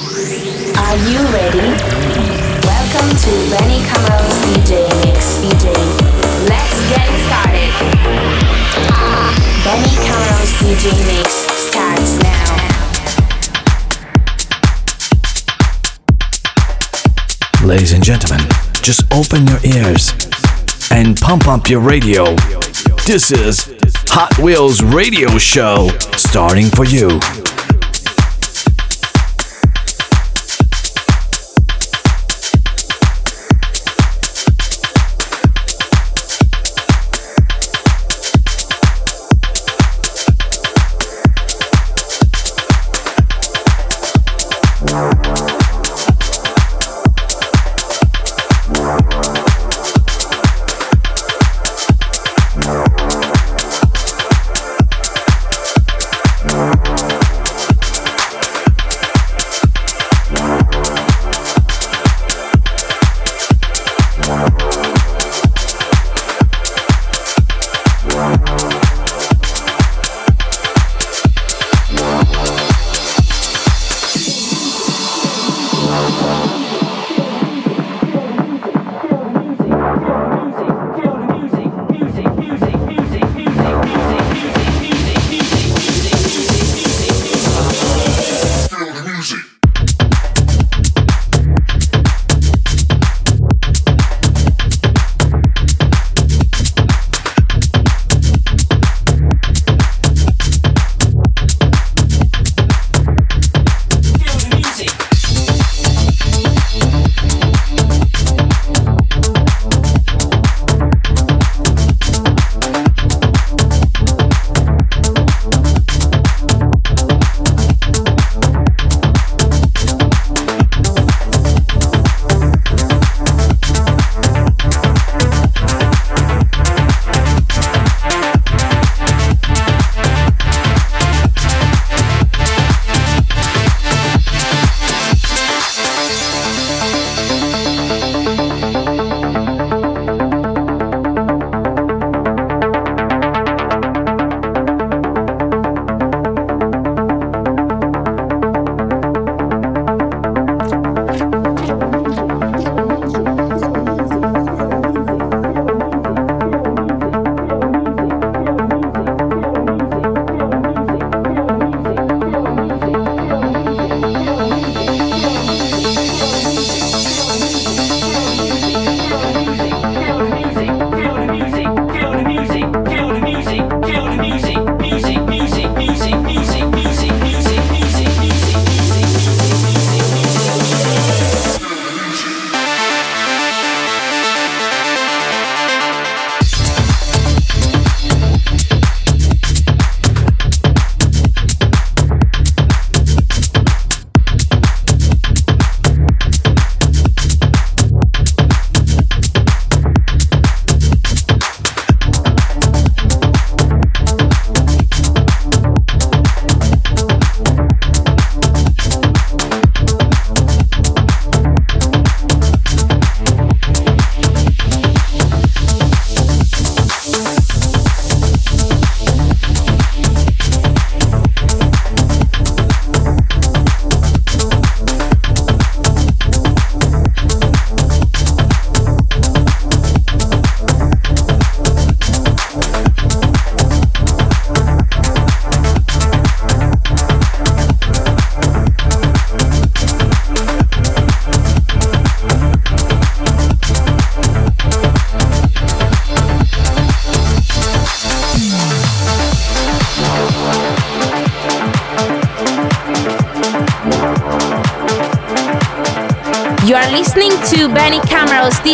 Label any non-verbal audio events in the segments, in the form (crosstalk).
Are you ready? Welcome to Benny Camaro's DJ Mix. DJ. Let's get started. Benny Camaro's DJ Mix starts now. Ladies and gentlemen, just open your ears and pump up your radio. This is Hot Wheels Radio Show starting for. You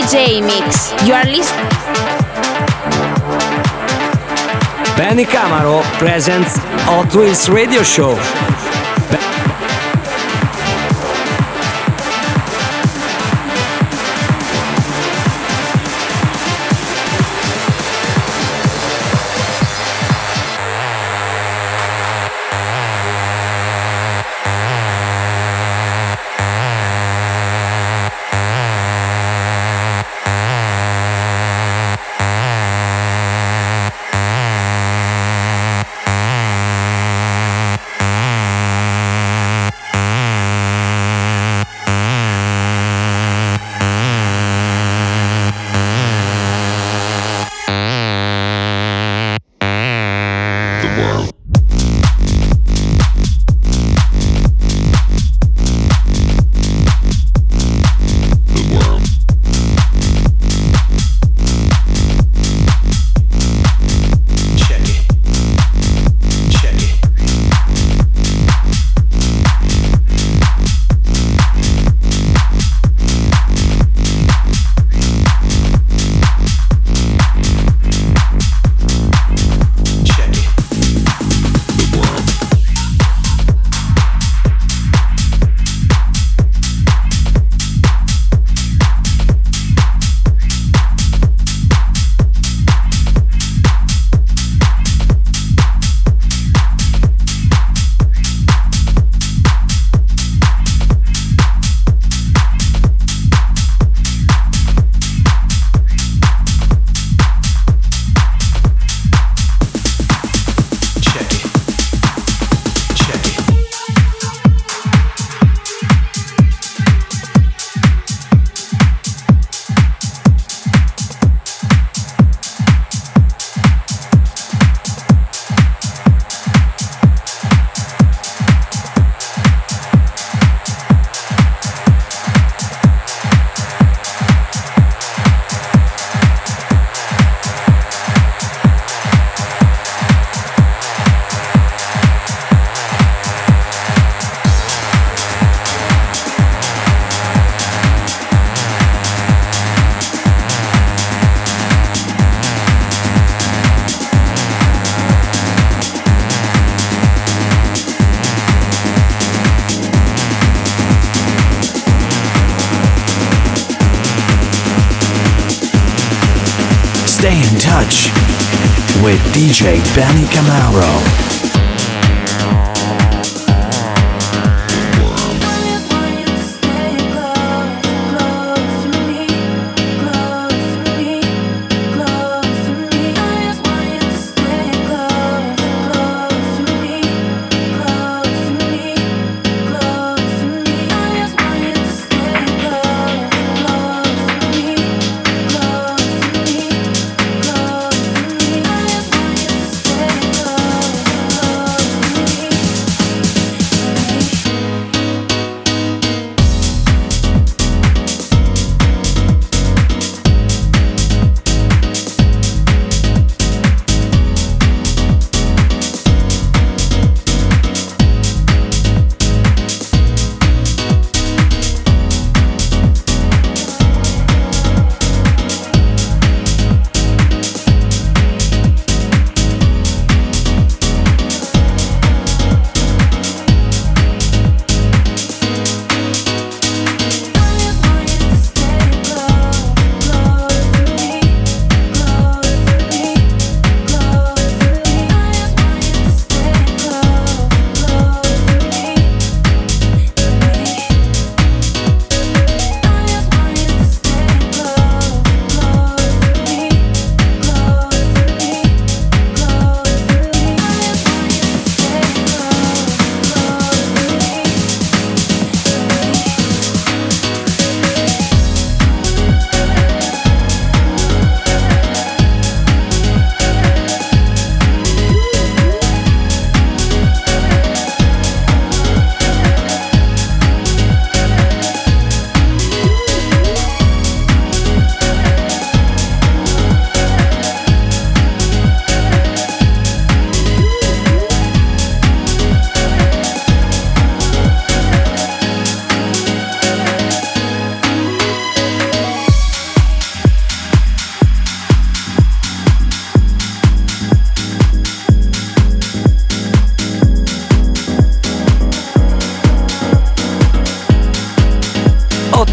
DJ mix. You are listening. Benny Camaro presents Hot Wheels Radio Show. DJ Benny Camaro.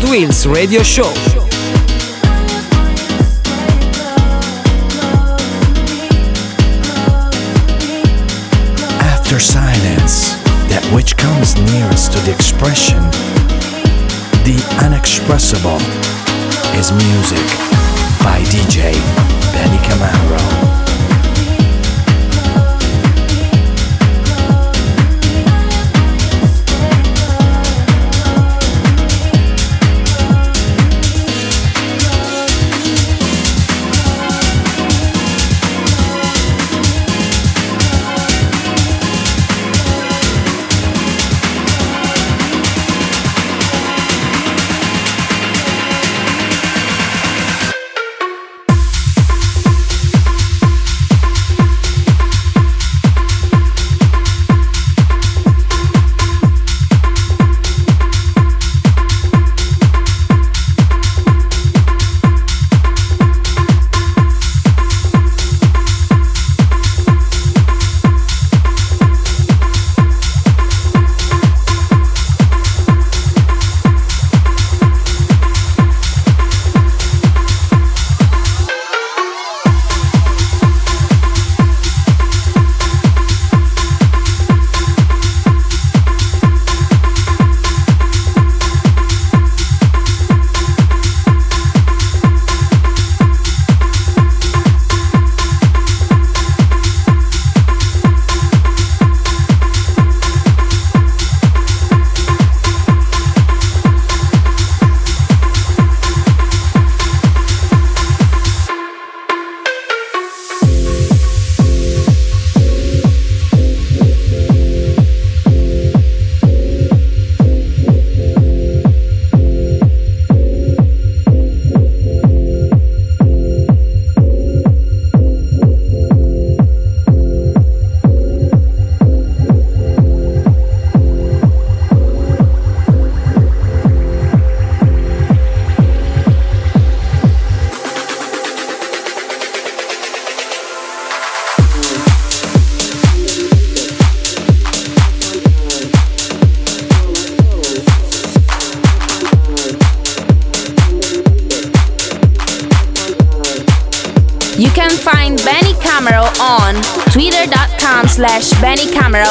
Hot Wheels Radio Show. After silence, that which comes nearest to the expression, the unexpressible, is music by DJ Benny Camaro.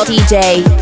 DJ.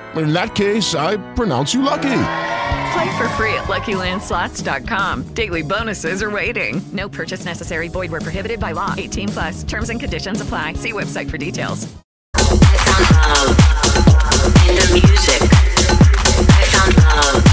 In that case, I pronounce you lucky. Play for free at LuckyLandSlots.com. Daily bonuses are waiting. No purchase necessary. Void where prohibited by law. 18 plus. Terms and conditions apply. See website for details. I found love in the music. I found love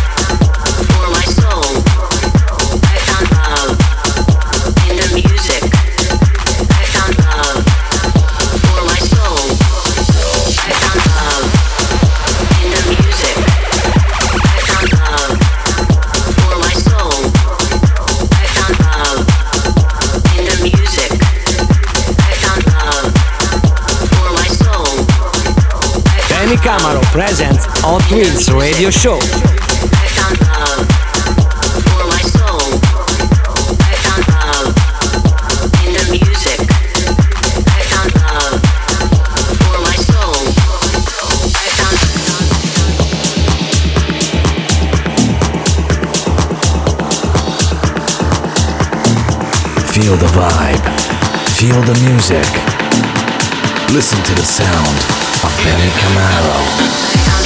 Benny Camaro presents Hot Wheels Radio Show. Feel the vibe. Feel the music. Listen to the sound of Benny Camaro.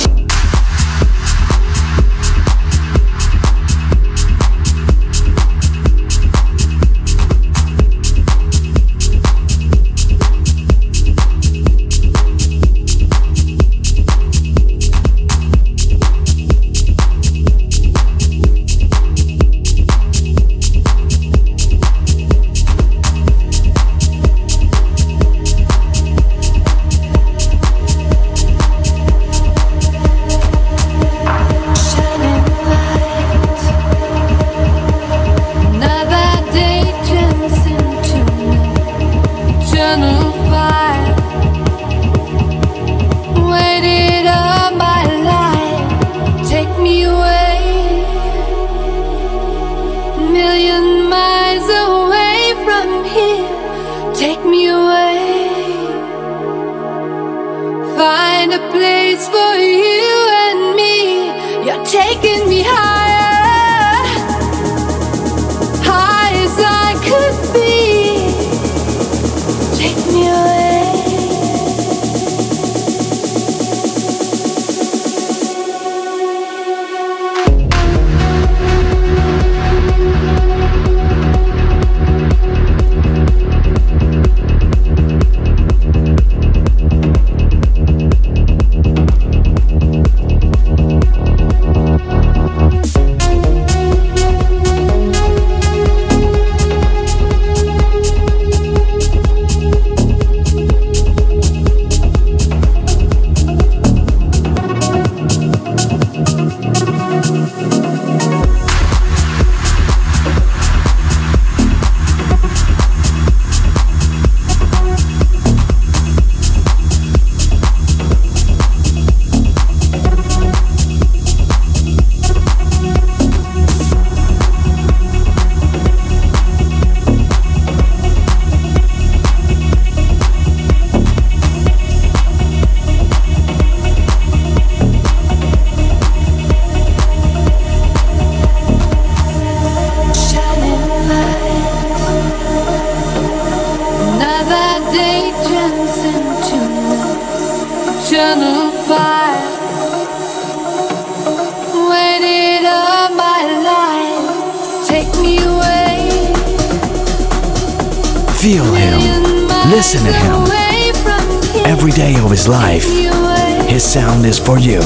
Is for you.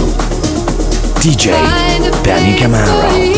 DJ Danny Camaro.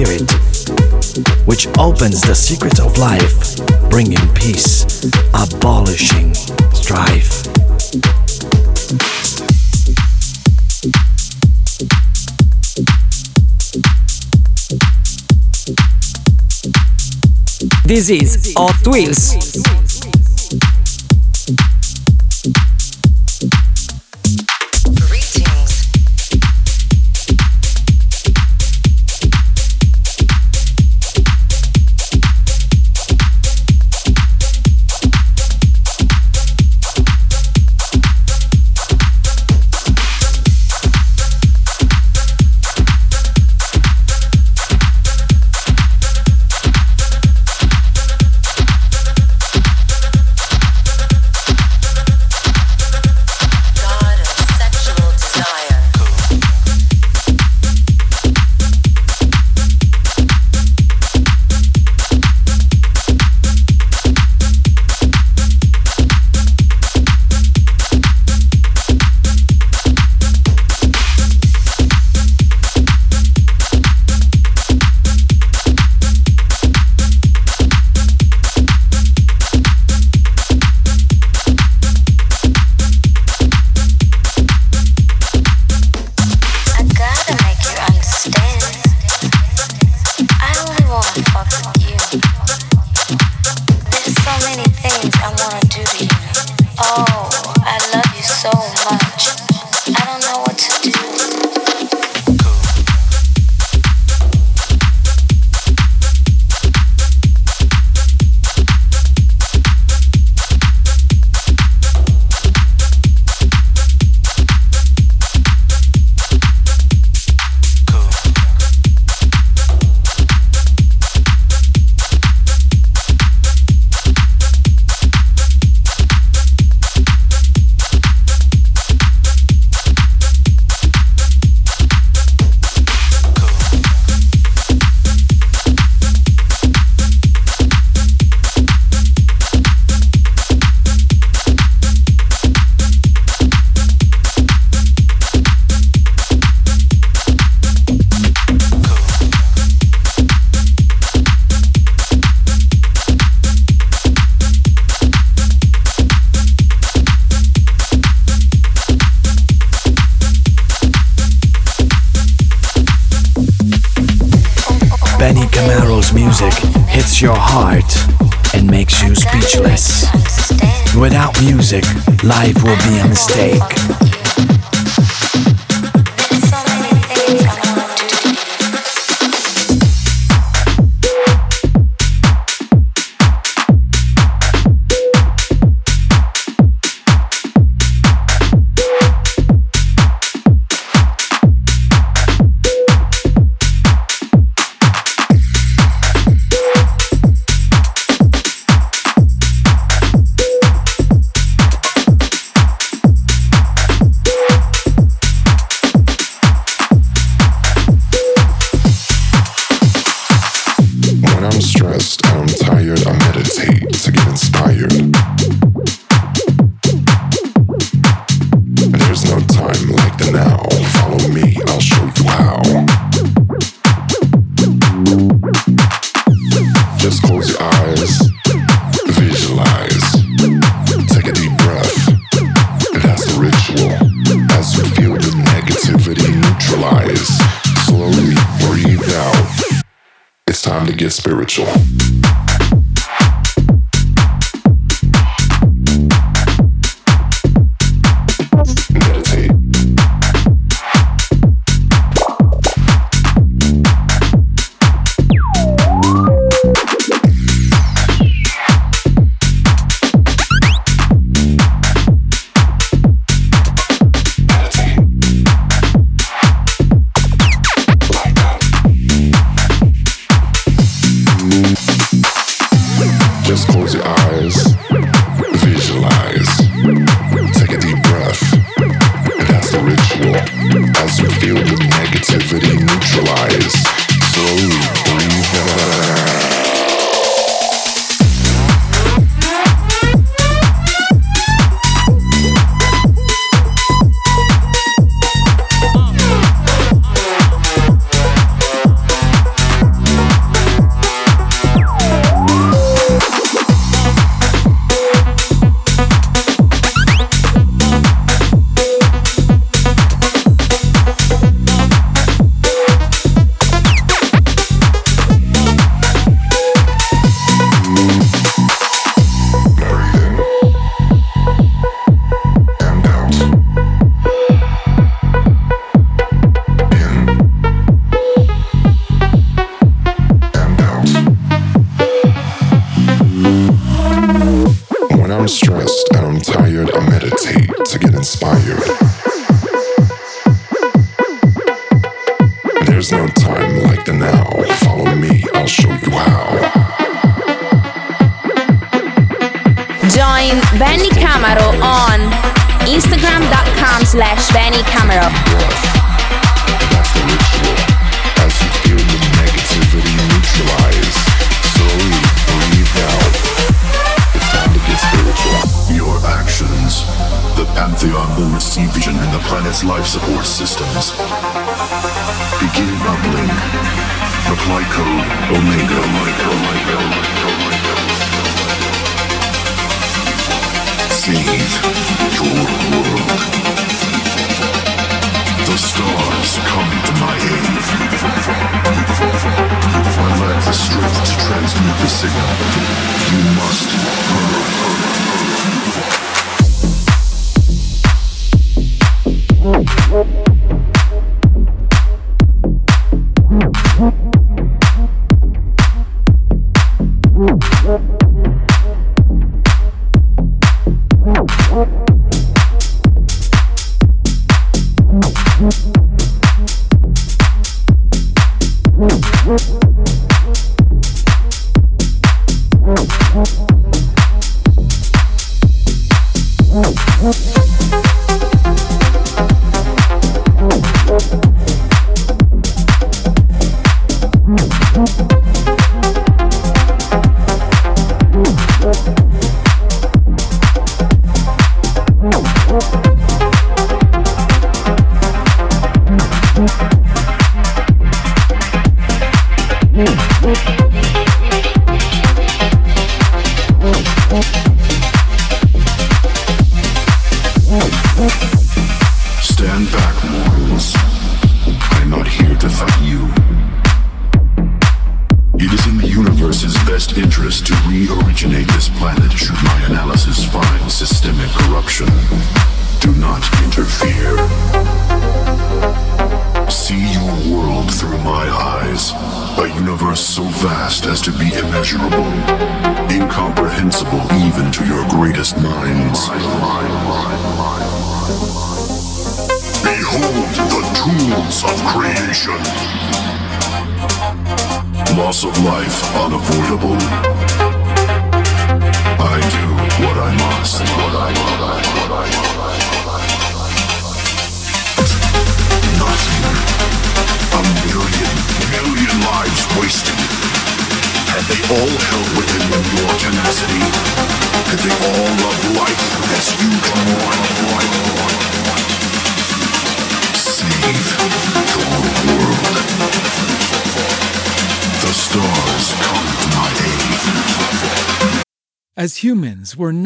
Spirit, which opens the secrets of life, bringing peace, abolishing strife. This is Hot Wheels. Heart and makes you speechless. Without music, life will be a mistake.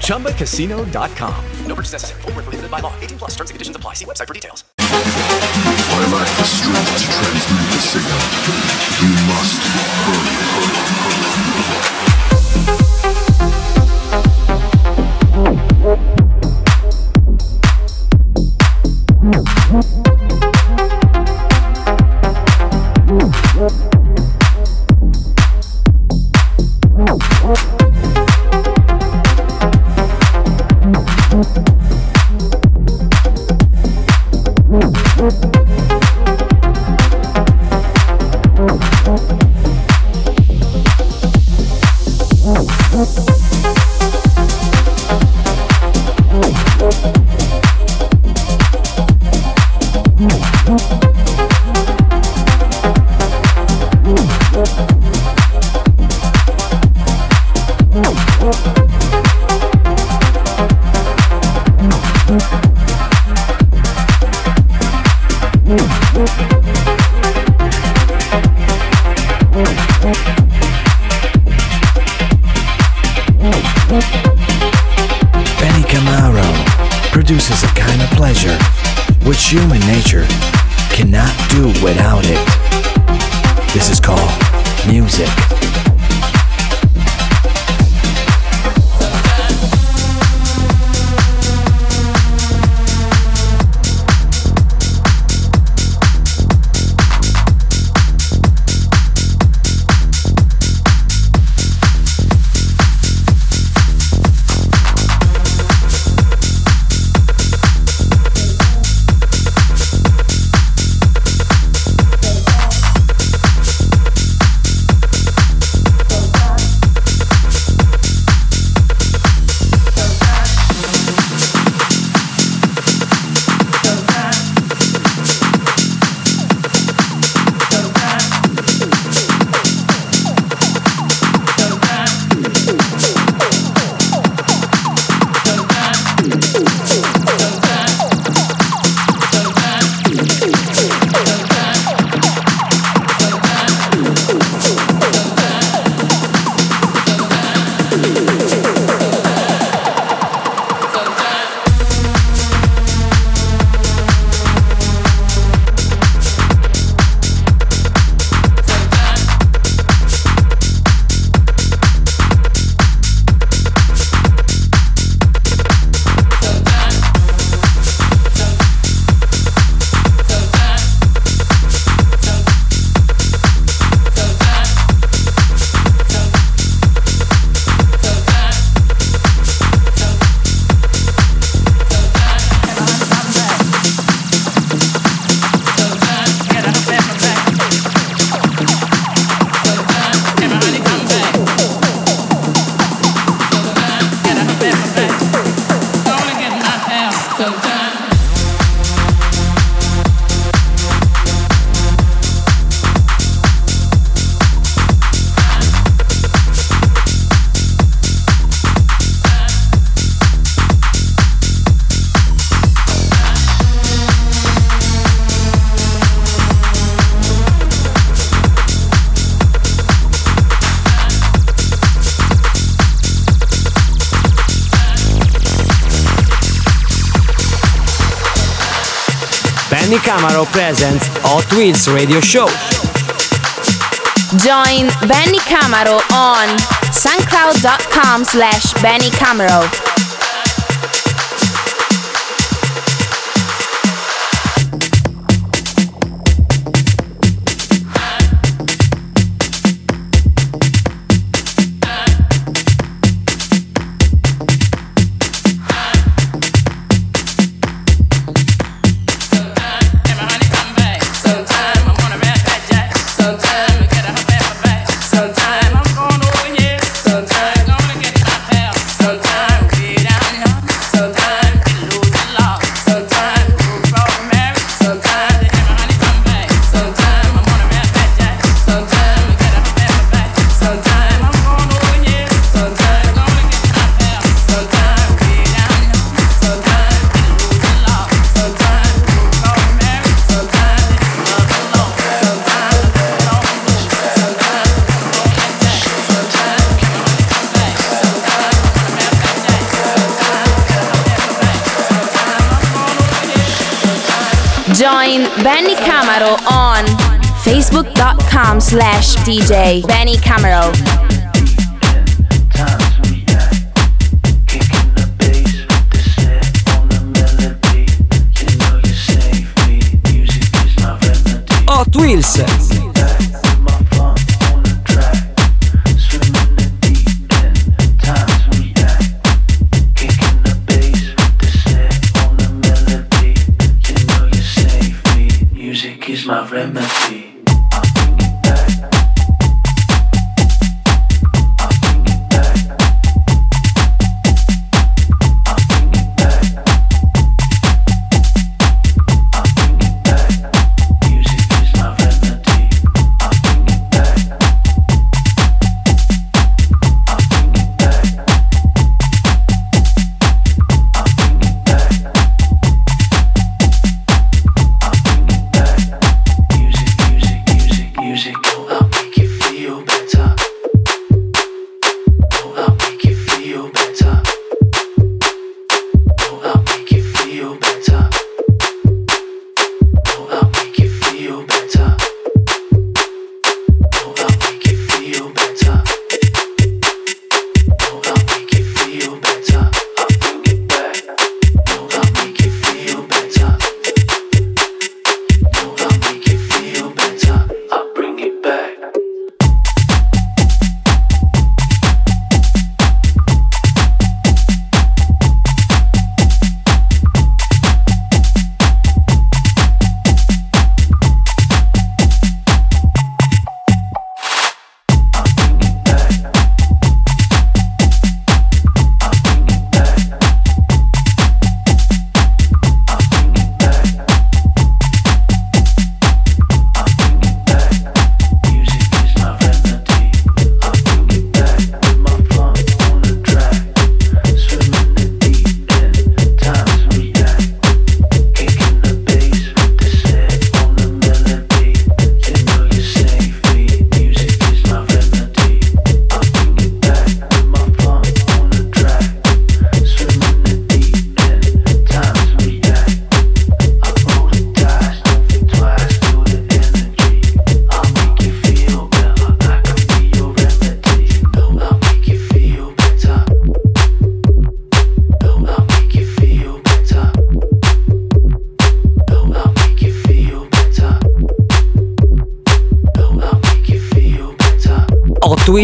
ChumbaCasino.com. No purchase necessary. Full prohibited by law. 18 plus terms and conditions apply. See website for details. I lack the strength to transmit the signal. You must Benny human nature cannot do without it. This is called music. Camaro presents Hot Wheels Radio Show. Join Benny Camaro on soundcloud.com slash Benny Camaro. Slash DJ Benny Camaro. Hot oh,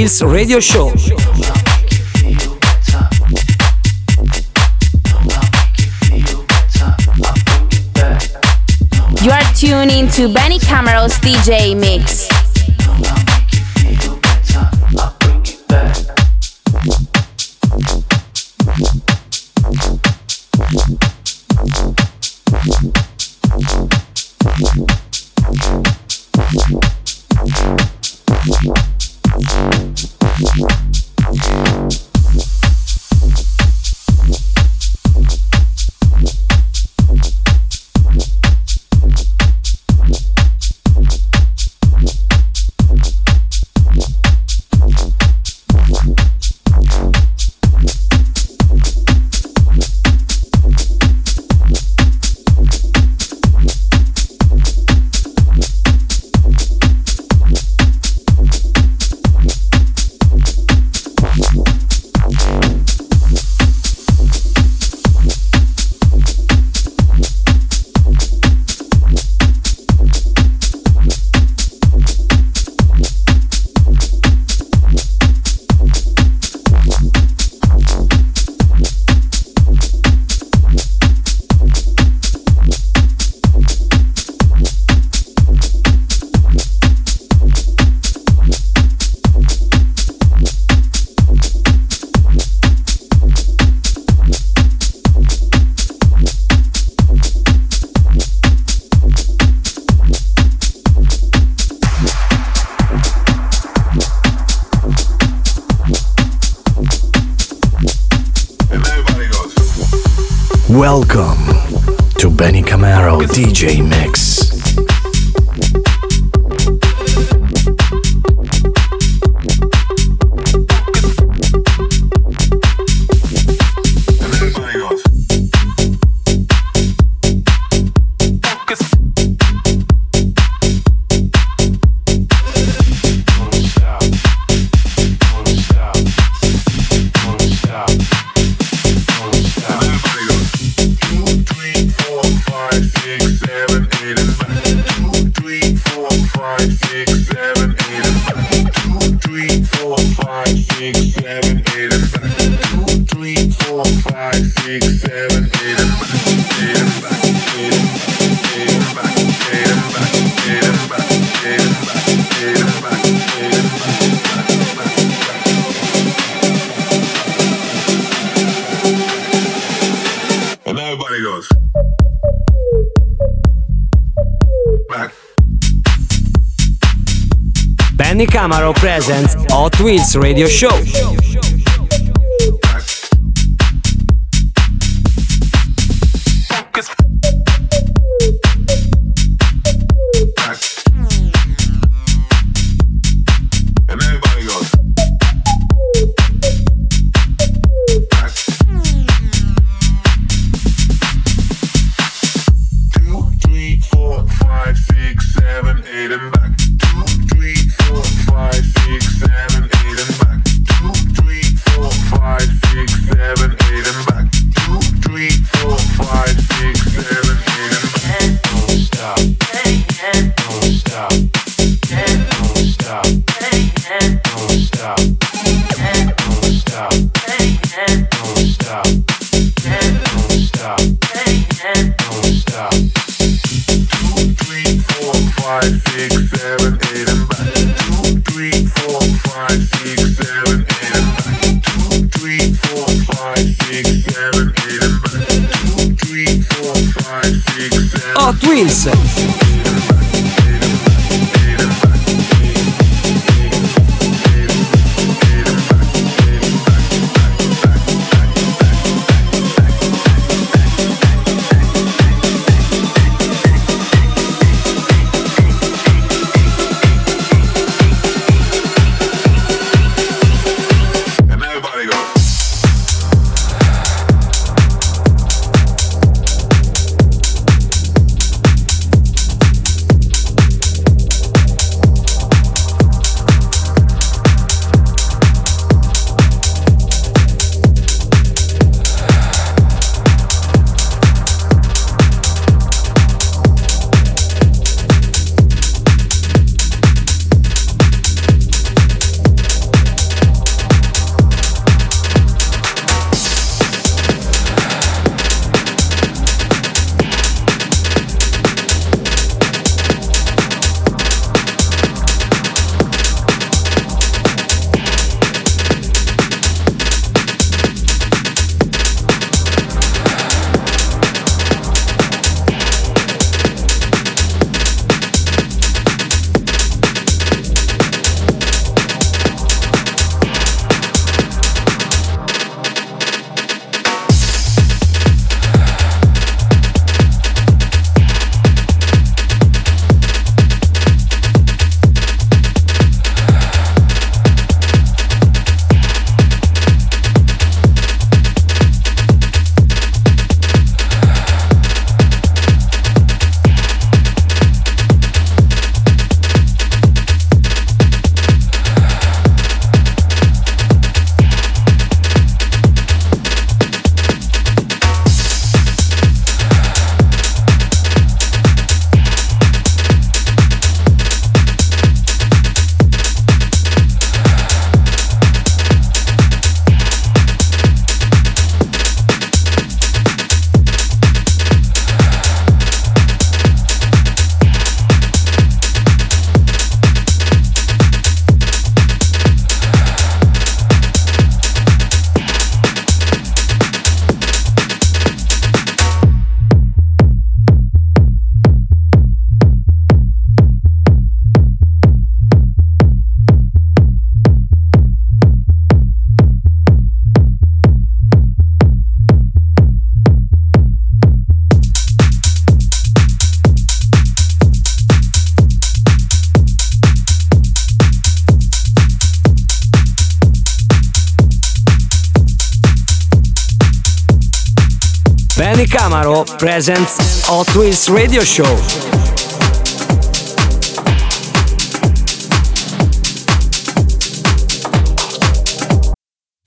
Radio Show. You are tuning to Benny Camaro's DJ Mix. Welcome to Benny Camaro DJ Mix. Tweets radio show. Presents Hot Wheels Radio Show.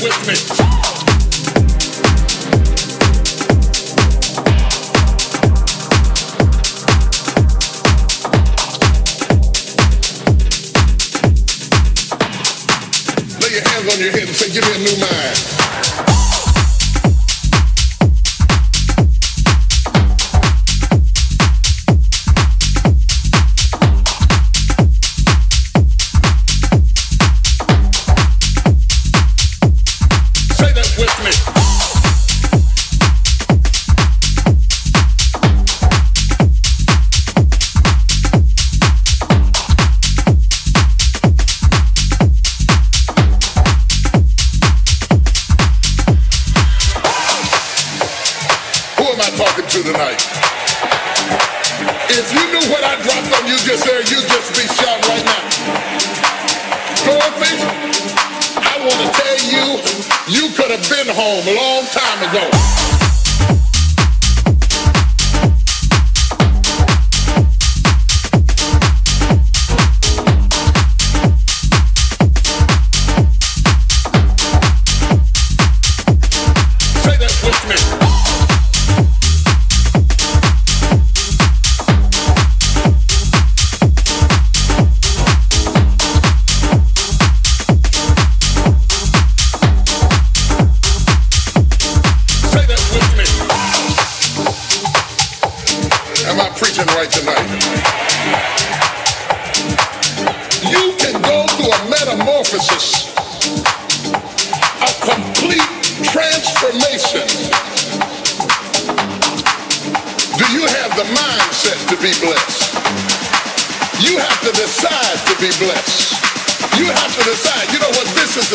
Your hands on your head and say, give me a new mind.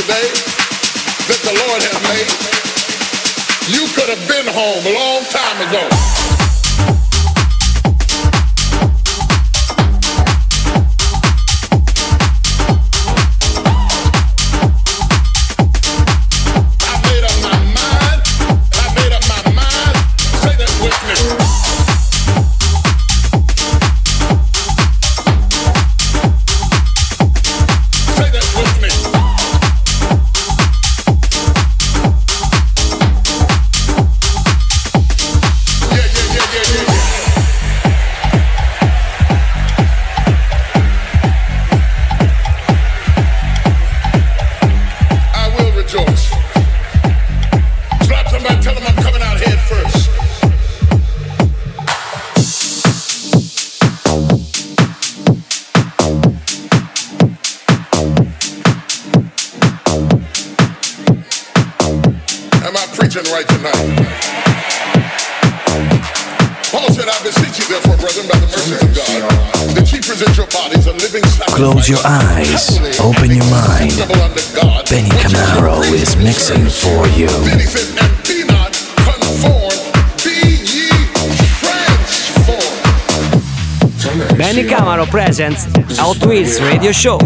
Day that the Lord has made. You could have been home a long time ago. radio show.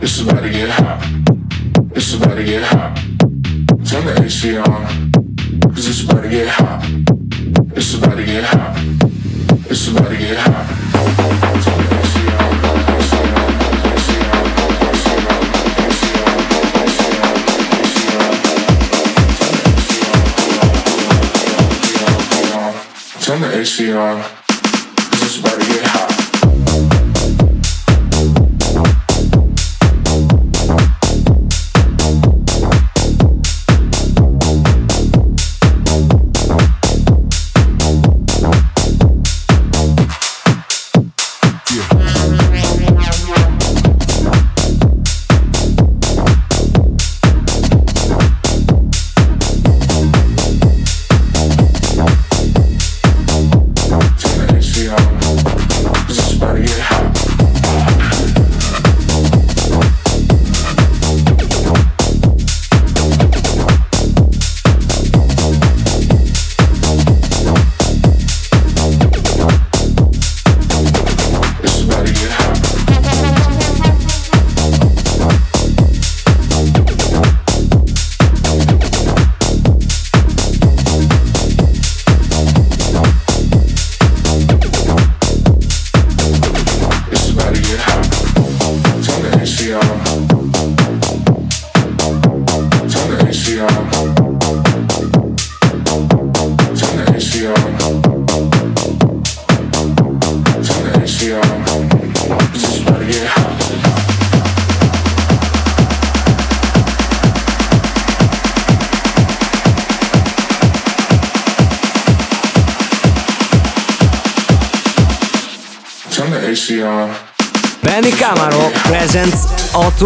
It's about to get hot. It's about to get hot. Turn the AC on. Cause it's about to get hot. It's about to get hot. It's about to get hot. Turn the AC on.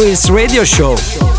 Wheels Radio Show.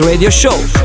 Radio Show.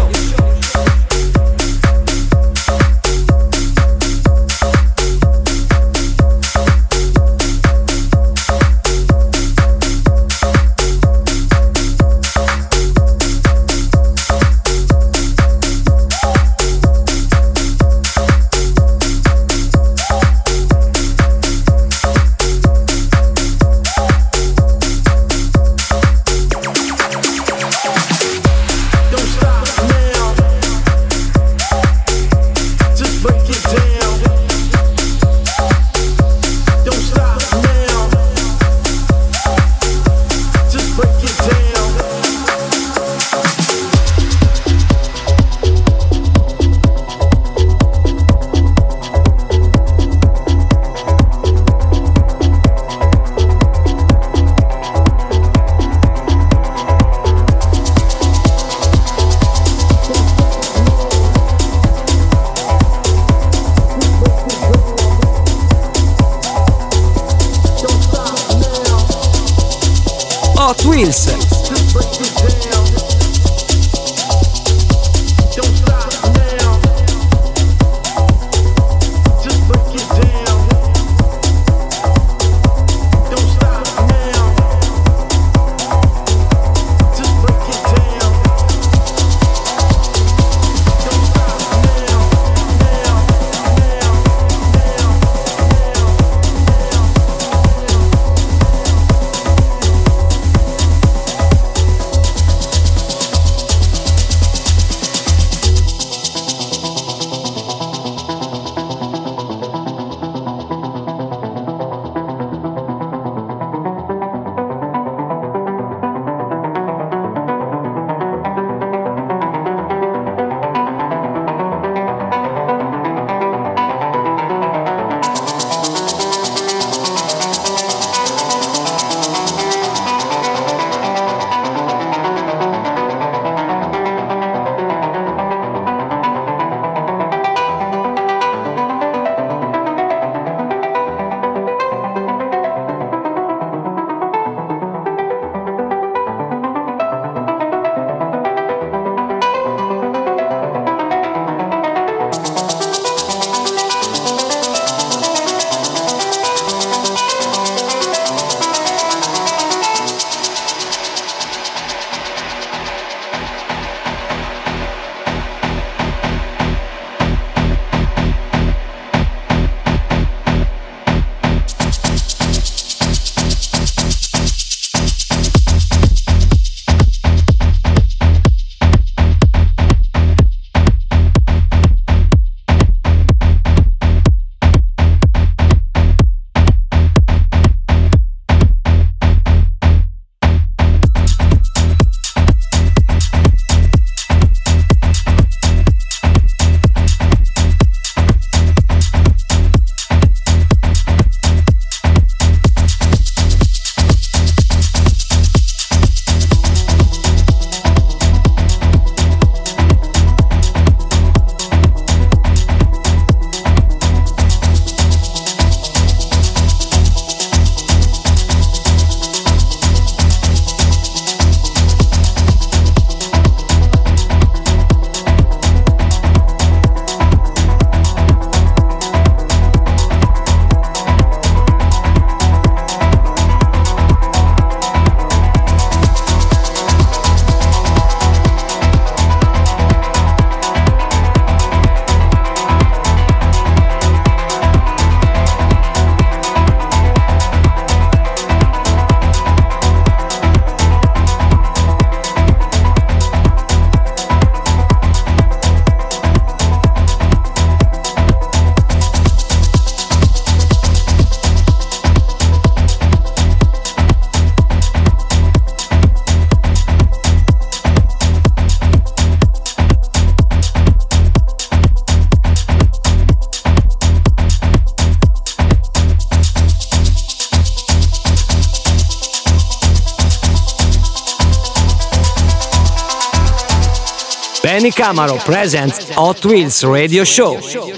Benny Camaro presents Hot Wheels Radio Show.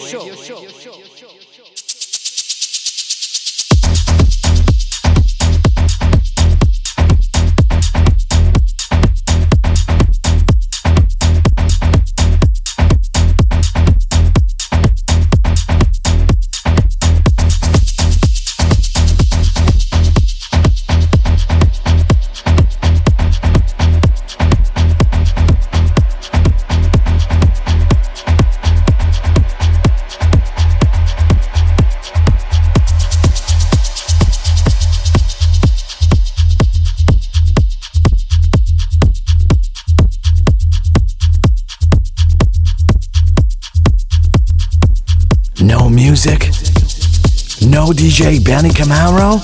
DJ Benny Camaro?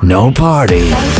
(laughs) no party.